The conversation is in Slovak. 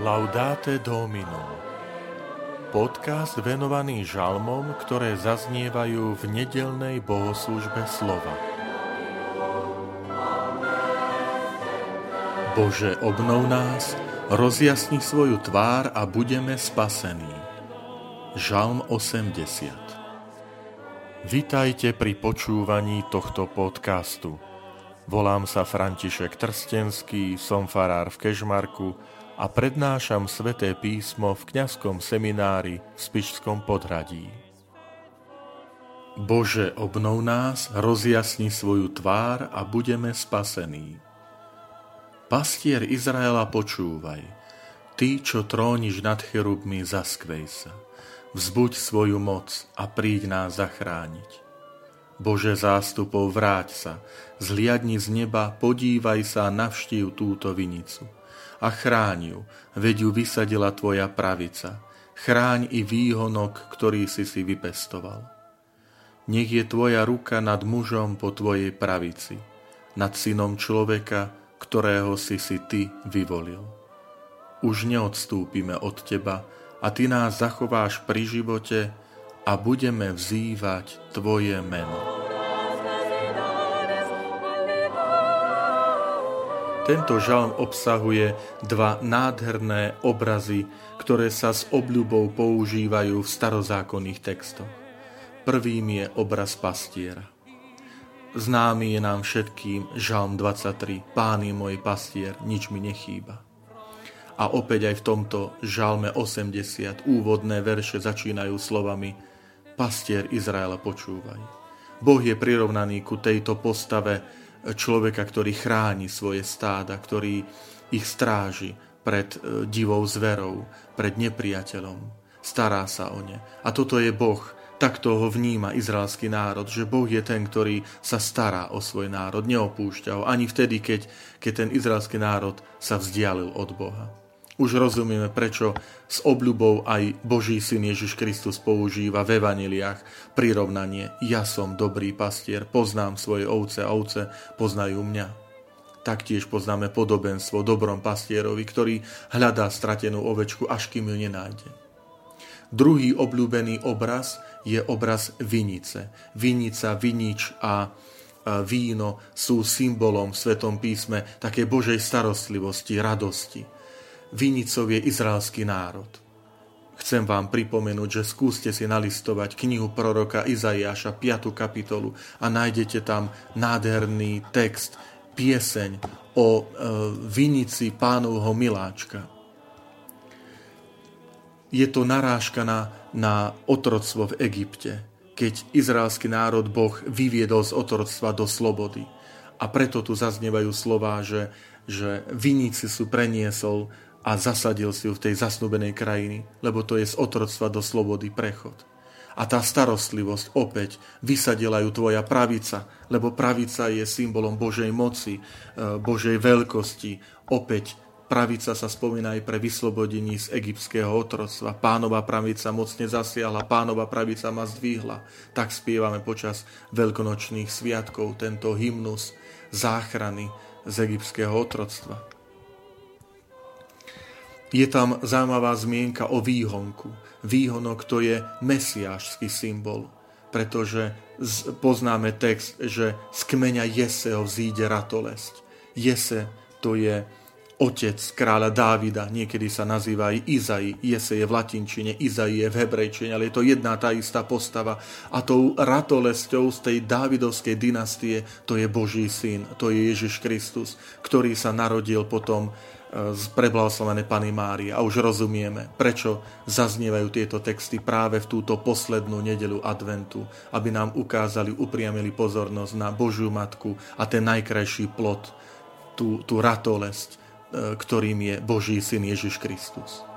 Laudate Domino Podcast venovaný žalmom, ktoré zaznievajú v nedelnej bohoslužbe slova. Bože, obnov nás, rozjasni svoju tvár a budeme spasení. Žalm 80 Vitajte pri počúvaní tohto podcastu. Volám sa František Trstenský, som farár v Kežmarku, a prednášam sveté písmo v kňazskom seminári v Spišskom podhradí. Bože, obnov nás, rozjasni svoju tvár a budeme spasení. Pastier Izraela, počúvaj. Ty, čo tróniš nad cherubmi, zaskvej sa. Vzbuď svoju moc a príď nás zachrániť. Bože zástupov, vráť sa, zliadni z neba, podívaj sa a navštív túto vinicu a chráň ju, veď ju vysadila tvoja pravica. Chráň i výhonok, ktorý si si vypestoval. Nech je tvoja ruka nad mužom po tvojej pravici, nad synom človeka, ktorého si si ty vyvolil. Už neodstúpime od teba a ty nás zachováš pri živote a budeme vzývať tvoje meno. Tento žalm obsahuje dva nádherné obrazy, ktoré sa s obľubou používajú v starozákonných textoch. Prvým je obraz pastiera. Známy je nám všetkým žalm 23. Pán je môj pastier, nič mi nechýba. A opäť aj v tomto žalme 80 úvodné verše začínajú slovami Pastier Izraela počúvaj. Boh je prirovnaný ku tejto postave človeka, ktorý chráni svoje stáda, ktorý ich stráži pred e, divou zverou, pred nepriateľom. Stará sa o ne. A toto je Boh. Takto ho vníma izraelský národ, že Boh je ten, ktorý sa stará o svoj národ, neopúšťa ho, ani vtedy, keď, keď ten izraelský národ sa vzdialil od Boha. Už rozumieme, prečo s obľubou aj Boží syn Ježiš Kristus používa v evaniliách prirovnanie Ja som dobrý pastier, poznám svoje ovce a ovce poznajú mňa. Taktiež poznáme podobenstvo dobrom pastierovi, ktorý hľadá stratenú ovečku, až kým ju nenájde. Druhý obľúbený obraz je obraz vinice. Vinica, vinič a víno sú symbolom v Svetom písme také Božej starostlivosti, radosti Vinicov je izraelský národ. Chcem vám pripomenúť, že skúste si nalistovať knihu proroka Izaiáša 5. kapitolu a nájdete tam nádherný text, pieseň o e, vinici pánovho miláčka. Je to narážka na, na otroctvo v Egypte, keď izraelský národ Boh vyviedol z otroctva do slobody. A preto tu zaznievajú slová, že, že vinici sú preniesol a zasadil si ju v tej zasnúbenej krajiny, lebo to je z otroctva do slobody prechod. A tá starostlivosť opäť vysadila ju tvoja pravica, lebo pravica je symbolom Božej moci, e, Božej veľkosti. Opäť pravica sa spomína aj pre vyslobodení z egyptského otroctva. Pánova pravica mocne zasiahla, pánova pravica ma zdvihla. Tak spievame počas veľkonočných sviatkov tento hymnus záchrany z egyptského otroctva. Je tam zaujímavá zmienka o výhonku. Výhonok to je mesiášsky symbol, pretože poznáme text, že z kmeňa Jeseho vzíde ratolesť. Jese to je otec kráľa Dávida, niekedy sa nazýva aj Izai, Jese je v latinčine, Izai je v hebrejčine, ale je to jedna tá istá postava. A tou ratolesťou z tej Dávidovskej dynastie to je Boží syn, to je Ježiš Kristus, ktorý sa narodil potom z preblahoslavené Pany Márie. A už rozumieme, prečo zaznievajú tieto texty práve v túto poslednú nedelu adventu, aby nám ukázali, upriamili pozornosť na Božiu Matku a ten najkrajší plot, tú, tú ratolesť, e, ktorým je Boží syn Ježiš Kristus.